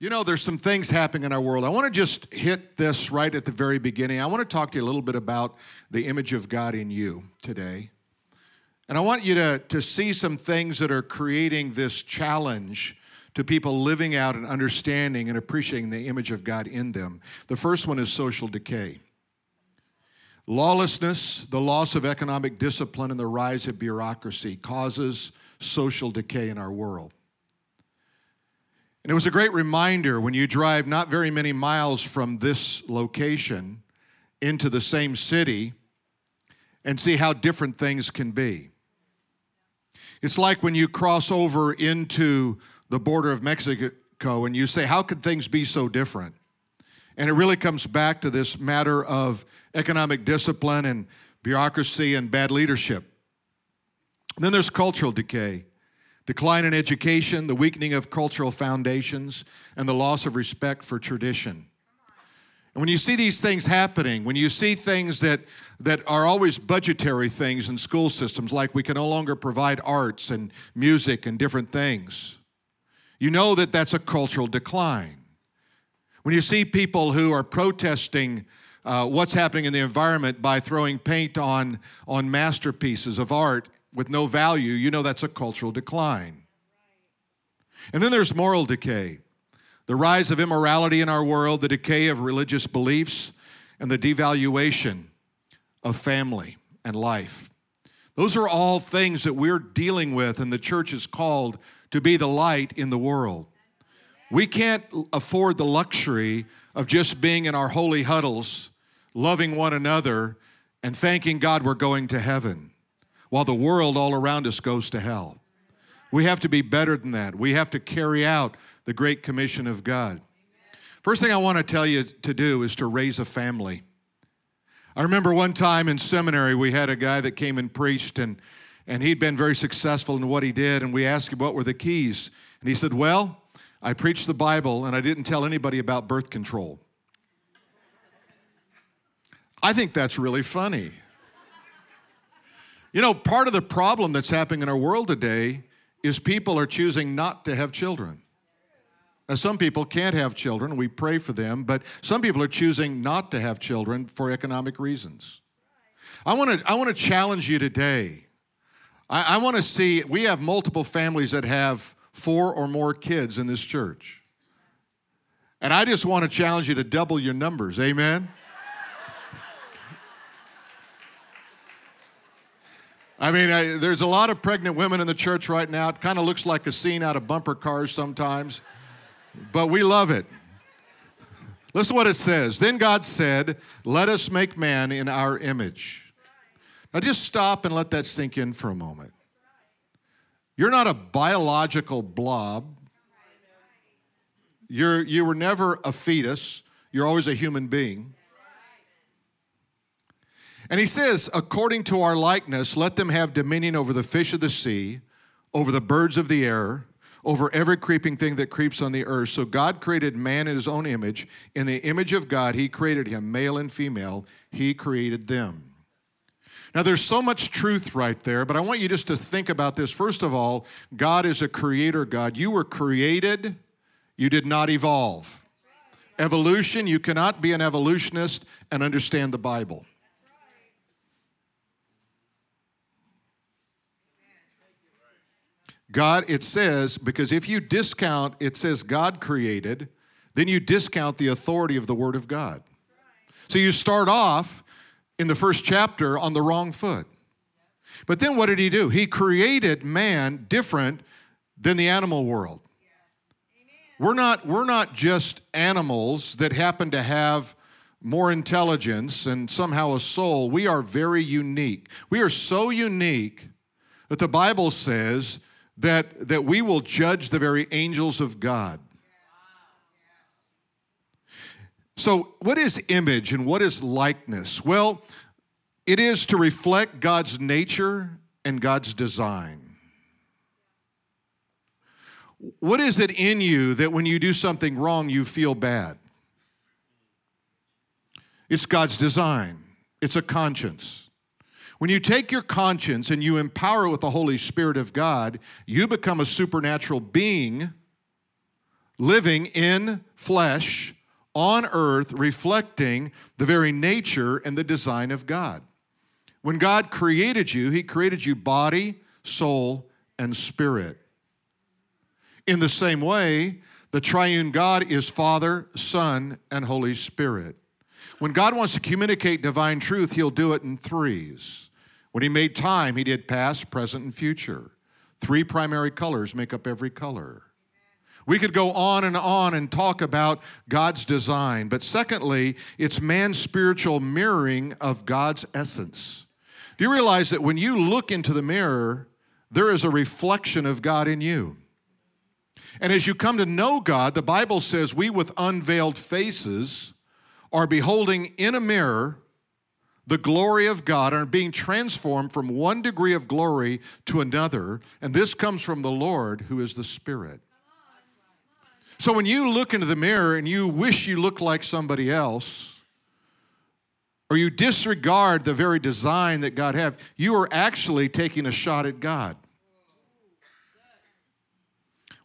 You know, there's some things happening in our world. I want to just hit this right at the very beginning. I want to talk to you a little bit about the image of God in you today. And I want you to, to see some things that are creating this challenge to people living out and understanding and appreciating the image of God in them. The first one is social decay. Lawlessness, the loss of economic discipline, and the rise of bureaucracy causes social decay in our world. And it was a great reminder when you drive not very many miles from this location into the same city and see how different things can be. It's like when you cross over into the border of Mexico and you say, How could things be so different? And it really comes back to this matter of economic discipline and bureaucracy and bad leadership. And then there's cultural decay decline in education, the weakening of cultural foundations, and the loss of respect for tradition. And when you see these things happening, when you see things that, that are always budgetary things in school systems, like we can no longer provide arts and music and different things, you know that that's a cultural decline. When you see people who are protesting uh, what's happening in the environment by throwing paint on, on masterpieces of art with no value, you know that's a cultural decline. And then there's moral decay the rise of immorality in our world, the decay of religious beliefs, and the devaluation of family and life. Those are all things that we're dealing with, and the church is called to be the light in the world. We can't afford the luxury of just being in our holy huddles, loving one another, and thanking God we're going to heaven while the world all around us goes to hell. We have to be better than that. We have to carry out the Great Commission of God. First thing I want to tell you to do is to raise a family. I remember one time in seminary, we had a guy that came and preached, and, and he'd been very successful in what he did. And we asked him what were the keys. And he said, Well, I preached the Bible and I didn't tell anybody about birth control. I think that's really funny. You know, part of the problem that's happening in our world today is people are choosing not to have children. Now, some people can't have children, we pray for them, but some people are choosing not to have children for economic reasons. I want to I want to challenge you today. I, I want to see we have multiple families that have four or more kids in this church. And I just want to challenge you to double your numbers. Amen. I mean, I, there's a lot of pregnant women in the church right now. It kind of looks like a scene out of bumper cars sometimes, but we love it. Listen what it says. Then God said, Let us make man in our image. Now just stop and let that sink in for a moment. You're not a biological blob. You're, you were never a fetus. You're always a human being. And he says, according to our likeness, let them have dominion over the fish of the sea, over the birds of the air, over every creeping thing that creeps on the earth. So God created man in his own image. In the image of God, he created him, male and female, he created them. Now, there's so much truth right there, but I want you just to think about this. First of all, God is a creator God. You were created, you did not evolve. Evolution, you cannot be an evolutionist and understand the Bible. God, it says, because if you discount, it says God created, then you discount the authority of the Word of God. So you start off in the first chapter on the wrong foot. But then what did he do? He created man different than the animal world. We're not, we're not just animals that happen to have more intelligence and somehow a soul. We are very unique. We are so unique that the Bible says that, that we will judge the very angels of God. So, what is image and what is likeness? Well, it is to reflect God's nature and God's design. What is it in you that when you do something wrong, you feel bad? It's God's design, it's a conscience. When you take your conscience and you empower it with the Holy Spirit of God, you become a supernatural being living in flesh on earth, reflecting the very nature and the design of God. When God created you, He created you body, soul, and spirit. In the same way, the triune God is Father, Son, and Holy Spirit. When God wants to communicate divine truth, He'll do it in threes. When He made time, He did past, present, and future. Three primary colors make up every color. We could go on and on and talk about God's design, but secondly, it's man's spiritual mirroring of God's essence. Do you realize that when you look into the mirror, there is a reflection of God in you? And as you come to know God, the Bible says we with unveiled faces are beholding in a mirror the glory of God and are being transformed from one degree of glory to another. And this comes from the Lord who is the Spirit. So when you look into the mirror and you wish you looked like somebody else, or you disregard the very design that God have, you are actually taking a shot at God.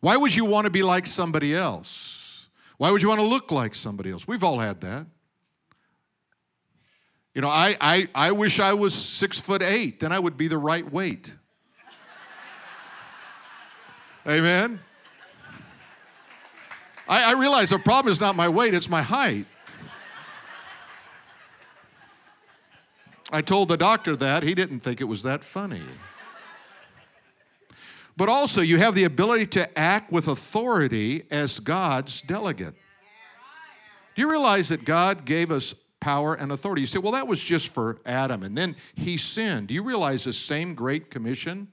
Why would you want to be like somebody else? Why would you want to look like somebody else? We've all had that. You know, I, I, I wish I was six foot eight, then I would be the right weight. Amen? I, I realize the problem is not my weight, it's my height. I told the doctor that. He didn't think it was that funny. But also, you have the ability to act with authority as God's delegate. Do you realize that God gave us power and authority? You say, well, that was just for Adam, and then he sinned. Do you realize the same great commission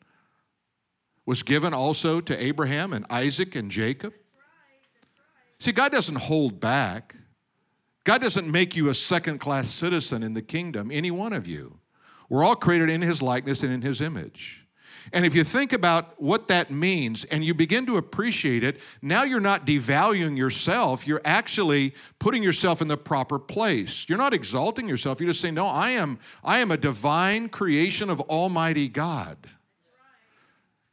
was given also to Abraham and Isaac and Jacob? See, God doesn't hold back. God doesn't make you a second class citizen in the kingdom, any one of you. We're all created in His likeness and in His image. And if you think about what that means and you begin to appreciate it, now you're not devaluing yourself. You're actually putting yourself in the proper place. You're not exalting yourself. You're just saying, No, I am, I am a divine creation of Almighty God.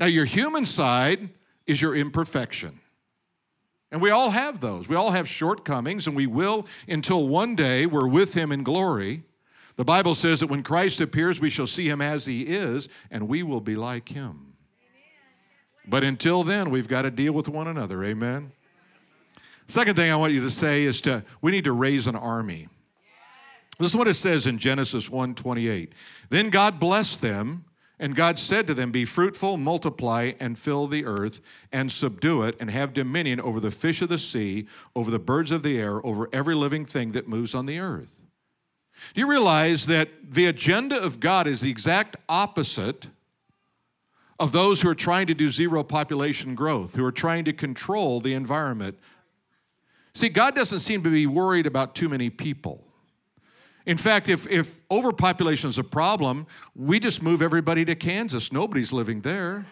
Now, your human side is your imperfection. And we all have those. We all have shortcomings, and we will until one day we're with Him in glory. The Bible says that when Christ appears, we shall see Him as He is, and we will be like Him. But until then, we've got to deal with one another. Amen. Second thing I want you to say is to we need to raise an army. This is what it says in Genesis 1:28. Then God blessed them and God said to them, Be fruitful, multiply, and fill the earth, and subdue it, and have dominion over the fish of the sea, over the birds of the air, over every living thing that moves on the earth. Do you realize that the agenda of God is the exact opposite of those who are trying to do zero population growth, who are trying to control the environment? See, God doesn't seem to be worried about too many people. In fact, if, if overpopulation is a problem, we just move everybody to Kansas. Nobody's living there.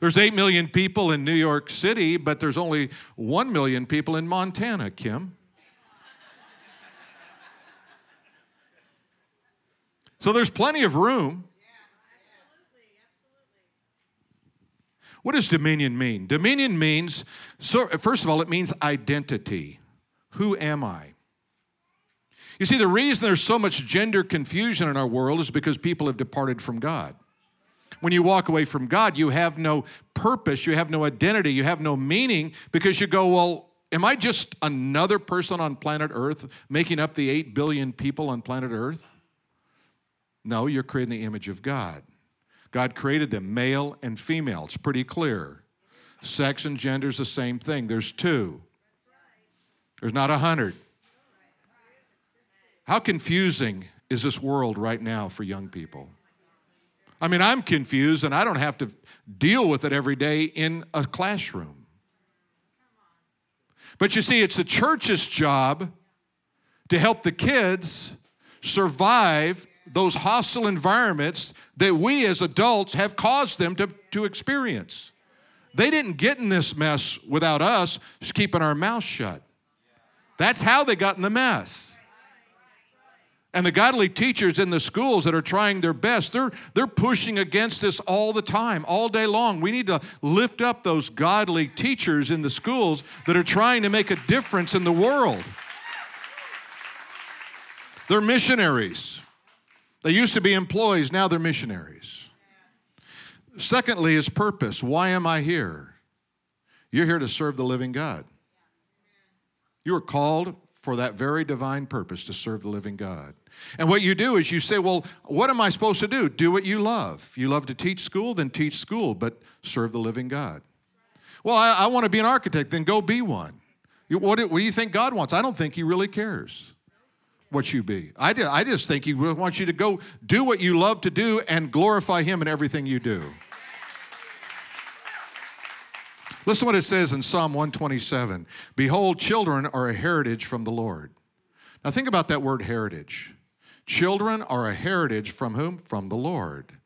There's 8 million people in New York City, but there's only 1 million people in Montana, Kim. So there's plenty of room. What does dominion mean? Dominion means, so, first of all, it means identity. Who am I? You see, the reason there's so much gender confusion in our world is because people have departed from God. When you walk away from God, you have no purpose, you have no identity, you have no meaning because you go, well, am I just another person on planet Earth making up the 8 billion people on planet Earth? No, you're creating the image of God. God created them male and female. It's pretty clear. Sex and gender is the same thing. There's two. There's not a hundred. How confusing is this world right now for young people? I mean, I'm confused and I don't have to deal with it every day in a classroom. But you see, it's the church's job to help the kids survive those hostile environments that we as adults have caused them to, to experience. They didn't get in this mess without us just keeping our mouths shut. That's how they got in the mess. And the godly teachers in the schools that are trying their best, they're, they're pushing against this all the time, all day long. We need to lift up those godly teachers in the schools that are trying to make a difference in the world. They're missionaries. They used to be employees, now they're missionaries. Secondly, is purpose. Why am I here? You're here to serve the living God. You are called for that very divine purpose to serve the living God. And what you do is you say, Well, what am I supposed to do? Do what you love. You love to teach school, then teach school, but serve the living God. Well, I, I want to be an architect, then go be one. What do, what do you think God wants? I don't think He really cares what you be. I, do, I just think He wants you to go do what you love to do and glorify Him in everything you do. Listen to what it says in Psalm 127 Behold, children are a heritage from the Lord. Now, think about that word heritage. Children are a heritage from whom? From the Lord.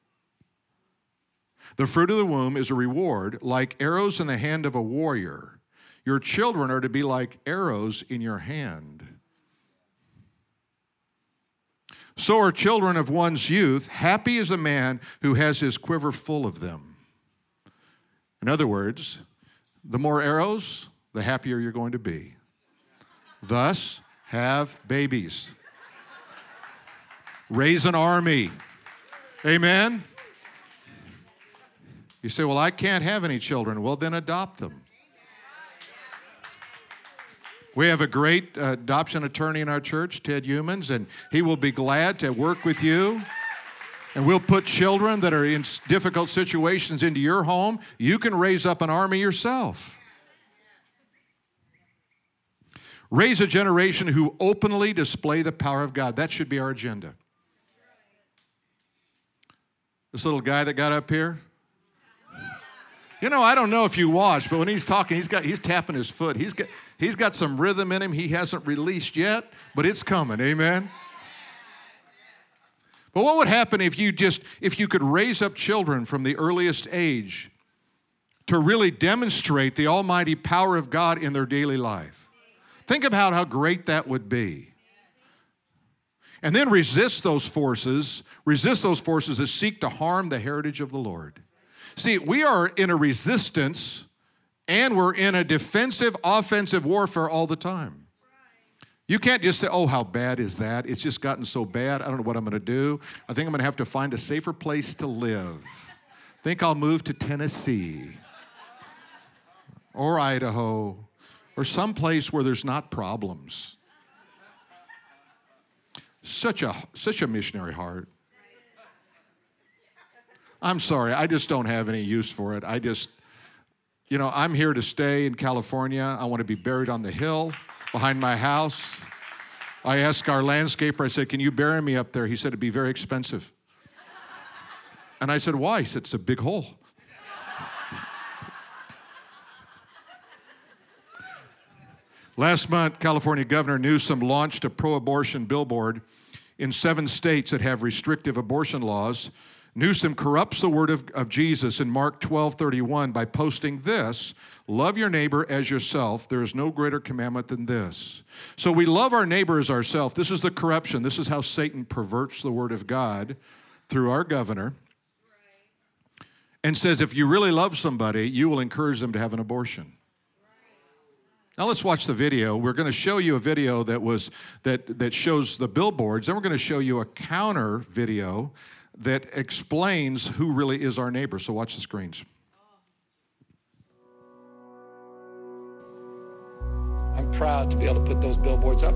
The fruit of the womb is a reward, like arrows in the hand of a warrior. Your children are to be like arrows in your hand. So are children of one's youth. Happy is a man who has his quiver full of them. In other words, the more arrows, the happier you're going to be. Thus, have babies. Raise an army. Amen? You say, Well, I can't have any children. Well, then adopt them. We have a great uh, adoption attorney in our church, Ted Humans, and he will be glad to work with you. And we'll put children that are in difficult situations into your home. You can raise up an army yourself. Raise a generation who openly display the power of God. That should be our agenda. This little guy that got up here. You know, I don't know if you watched, but when he's talking, he's got he's tapping his foot. He's got he's got some rhythm in him he hasn't released yet, but it's coming. Amen. But what would happen if you just if you could raise up children from the earliest age to really demonstrate the almighty power of God in their daily life? Think about how great that would be. And then resist those forces, resist those forces that seek to harm the heritage of the Lord. See, we are in a resistance and we're in a defensive, offensive warfare all the time. You can't just say, oh, how bad is that? It's just gotten so bad. I don't know what I'm going to do. I think I'm going to have to find a safer place to live. I think I'll move to Tennessee or Idaho or some place where there's not problems. Such a, such a missionary heart. I'm sorry, I just don't have any use for it. I just, you know, I'm here to stay in California. I want to be buried on the hill behind my house. I asked our landscaper, I said, Can you bury me up there? He said, It'd be very expensive. And I said, Why? He said, It's a big hole. Last month, California Governor Newsom launched a pro abortion billboard in seven states that have restrictive abortion laws. Newsom corrupts the word of, of Jesus in Mark 12 31 by posting this Love your neighbor as yourself. There is no greater commandment than this. So we love our neighbor as ourselves. This is the corruption. This is how Satan perverts the word of God through our governor and says if you really love somebody, you will encourage them to have an abortion. Now let's watch the video. We're going to show you a video that was that that shows the billboards. Then we're going to show you a counter video that explains who really is our neighbor. So watch the screens. I'm proud to be able to put those billboards up.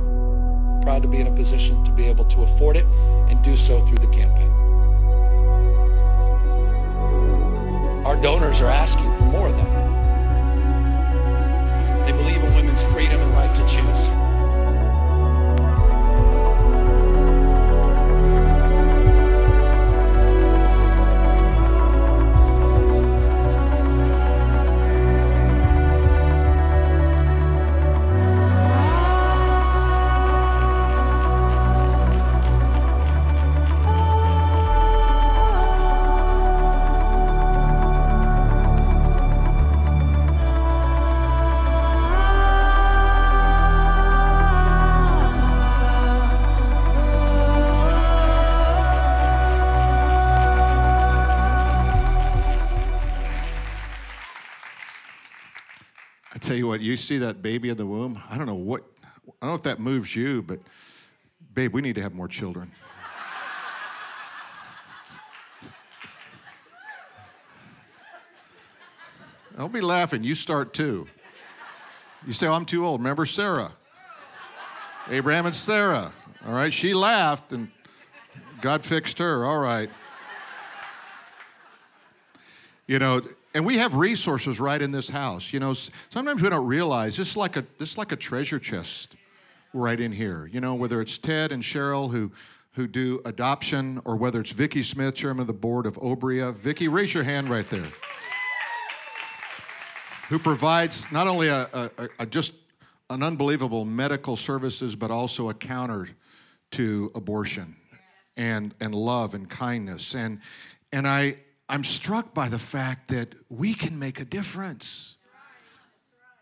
Proud to be in a position to be able to afford it and do so through the campaign. Our donors are asking for more of that. They believe in women's freedom and right to choose. What, you see that baby in the womb? I don't know what, I don't know if that moves you, but babe, we need to have more children. Don't be laughing. You start too. You say, oh, I'm too old. Remember Sarah? Abraham and Sarah. All right, she laughed and God fixed her. All right. You know, and we have resources right in this house. You know, sometimes we don't realize this is like a this is like a treasure chest right in here. You know, whether it's Ted and Cheryl who who do adoption, or whether it's Vicki Smith, chairman of the board of Obria. Vicki, raise your hand right there. Who provides not only a, a, a just an unbelievable medical services, but also a counter to abortion and, and love and kindness. And, and I, I'm struck by the fact that we can make a difference.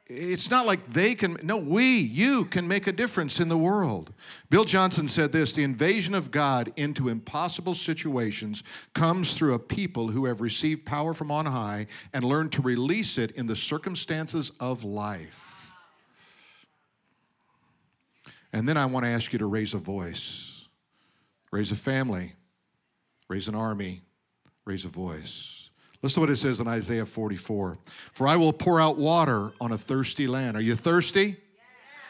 It's not like they can, no, we, you can make a difference in the world. Bill Johnson said this the invasion of God into impossible situations comes through a people who have received power from on high and learned to release it in the circumstances of life. And then I want to ask you to raise a voice, raise a family, raise an army, raise a voice. Listen to what it says in Isaiah 44 For I will pour out water on a thirsty land. Are you thirsty?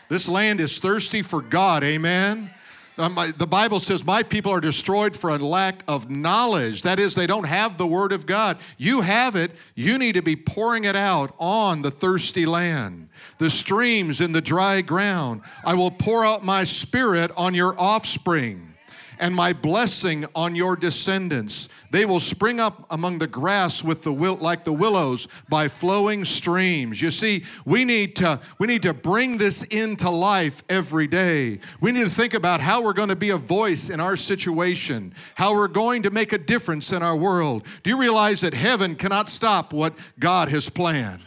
This land is thirsty for God, amen? Um, the Bible says, My people are destroyed for a lack of knowledge. That is, they don't have the Word of God. You have it. You need to be pouring it out on the thirsty land, the streams in the dry ground. I will pour out my Spirit on your offspring and my blessing on your descendants. They will spring up among the grass with the will, like the willows by flowing streams. You see, we need to we need to bring this into life every day. We need to think about how we're going to be a voice in our situation, how we're going to make a difference in our world. Do you realize that heaven cannot stop what God has planned?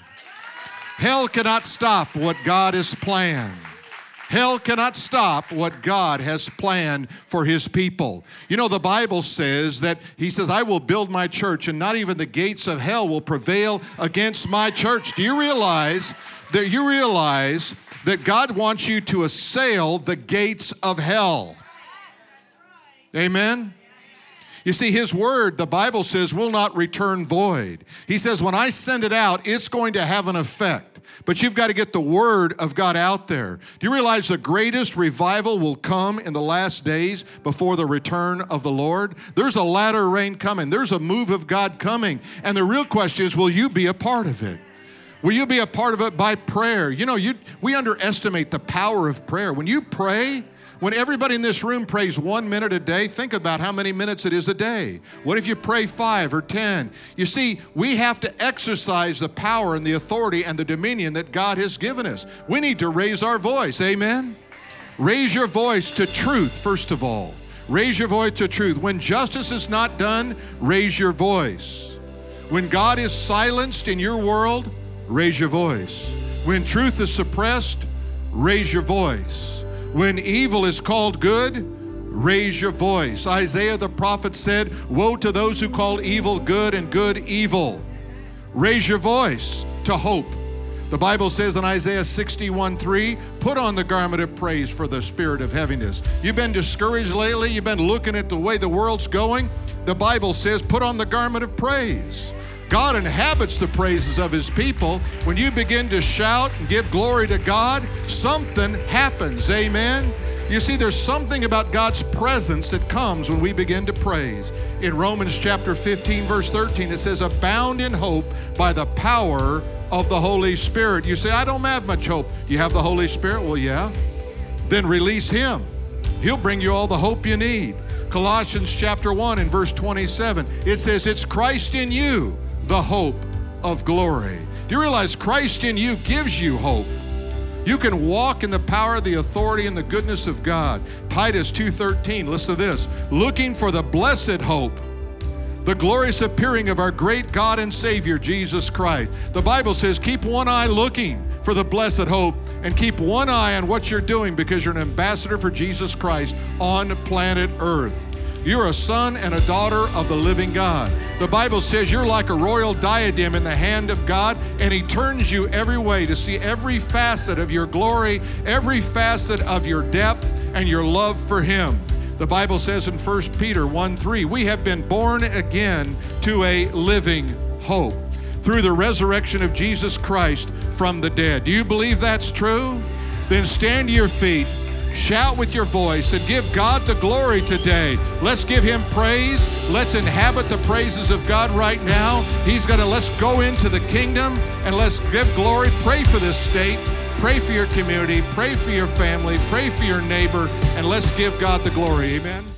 Hell cannot stop what God has planned. Hell cannot stop what God has planned for his people. You know, the Bible says that he says, I will build my church, and not even the gates of hell will prevail against my church. Do you realize that you realize that God wants you to assail the gates of hell? Amen. You see, His word, the Bible says, will not return void. He says, when I send it out, it's going to have an effect. But you've got to get the word of God out there. Do you realize the greatest revival will come in the last days before the return of the Lord? There's a latter rain coming, there's a move of God coming. And the real question is will you be a part of it? Will you be a part of it by prayer? You know, you, we underestimate the power of prayer. When you pray, when everybody in this room prays one minute a day, think about how many minutes it is a day. What if you pray five or ten? You see, we have to exercise the power and the authority and the dominion that God has given us. We need to raise our voice. Amen? Raise your voice to truth, first of all. Raise your voice to truth. When justice is not done, raise your voice. When God is silenced in your world, raise your voice. When truth is suppressed, raise your voice. When evil is called good, raise your voice. Isaiah the prophet said, Woe to those who call evil good and good evil. Raise your voice to hope. The Bible says in Isaiah 61 3, put on the garment of praise for the spirit of heaviness. You've been discouraged lately, you've been looking at the way the world's going. The Bible says, put on the garment of praise. God inhabits the praises of his people. When you begin to shout and give glory to God, something happens. Amen. You see, there's something about God's presence that comes when we begin to praise. In Romans chapter 15, verse 13, it says, Abound in hope by the power of the Holy Spirit. You say, I don't have much hope. You have the Holy Spirit? Well, yeah. Then release Him. He'll bring you all the hope you need. Colossians chapter 1 and verse 27, it says, It's Christ in you the hope of glory. Do you realize Christ in you gives you hope? You can walk in the power, the authority, and the goodness of God. Titus 2:13, listen to this. Looking for the blessed hope, the glorious appearing of our great God and Savior Jesus Christ. The Bible says, keep one eye looking for the blessed hope and keep one eye on what you're doing because you're an ambassador for Jesus Christ on planet Earth. You're a son and a daughter of the living God. The Bible says you're like a royal diadem in the hand of God, and He turns you every way to see every facet of your glory, every facet of your depth, and your love for Him. The Bible says in 1 Peter 1 3, we have been born again to a living hope through the resurrection of Jesus Christ from the dead. Do you believe that's true? Then stand to your feet, shout with your voice, and give God the glory today. Let's give Him praise. Let's inhabit the praises of God right now. He's going to, let's go into the kingdom and let's give glory. Pray for this state. Pray for your community. Pray for your family. Pray for your neighbor. And let's give God the glory. Amen.